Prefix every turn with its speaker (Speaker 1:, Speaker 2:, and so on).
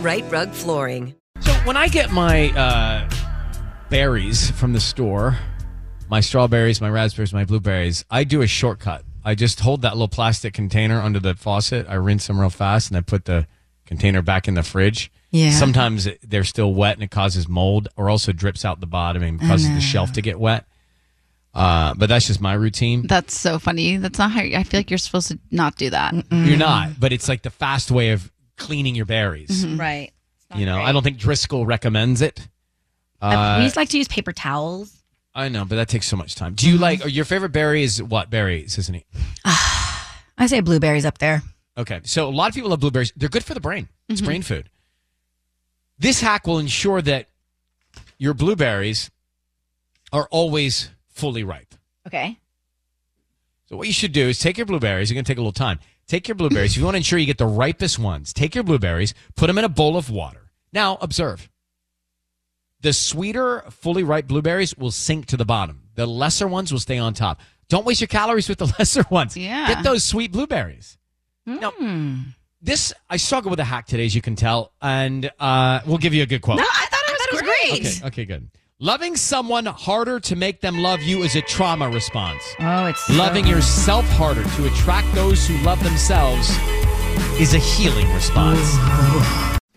Speaker 1: Rite Rug Flooring.
Speaker 2: So when I get my uh, berries from the store, my strawberries, my raspberries, my blueberries, I do a shortcut. I just hold that little plastic container under the faucet. I rinse them real fast, and I put the container back in the fridge.
Speaker 3: Yeah.
Speaker 2: Sometimes they're still wet, and it causes mold, or also drips out the bottom and causes the shelf to get wet. Uh, but that's just my routine.
Speaker 3: That's so funny. That's not how I feel like you're supposed to not do that.
Speaker 2: You're not, but it's like the fast way of cleaning your berries. Mm-hmm.
Speaker 4: Right.
Speaker 2: You know, I don't think Driscoll recommends it. Uh,
Speaker 4: we just like to use paper towels.
Speaker 2: I know, but that takes so much time. Do you mm-hmm. like or your favorite berry is what berries, isn't it?
Speaker 4: I say blueberries up there.
Speaker 2: Okay, so a lot of people love blueberries. They're good for the brain. It's mm-hmm. brain food. This hack will ensure that your blueberries are always fully ripe.
Speaker 4: Okay.
Speaker 2: So what you should do is take your blueberries. You're going to take a little time. Take your blueberries. if you want to ensure you get the ripest ones, take your blueberries, put them in a bowl of water. Now observe. The sweeter, fully ripe blueberries will sink to the bottom. The lesser ones will stay on top. Don't waste your calories with the lesser ones.
Speaker 3: Yeah.
Speaker 2: Get those sweet blueberries. Now, this I struggle with a hack today, as you can tell, and uh, we'll give you a good quote.
Speaker 4: No, I thought it was, great.
Speaker 2: Okay, okay, good. Loving someone harder to make them love you is a trauma response.
Speaker 4: Oh, it's so-
Speaker 2: Loving yourself harder to attract those who love themselves is a healing response.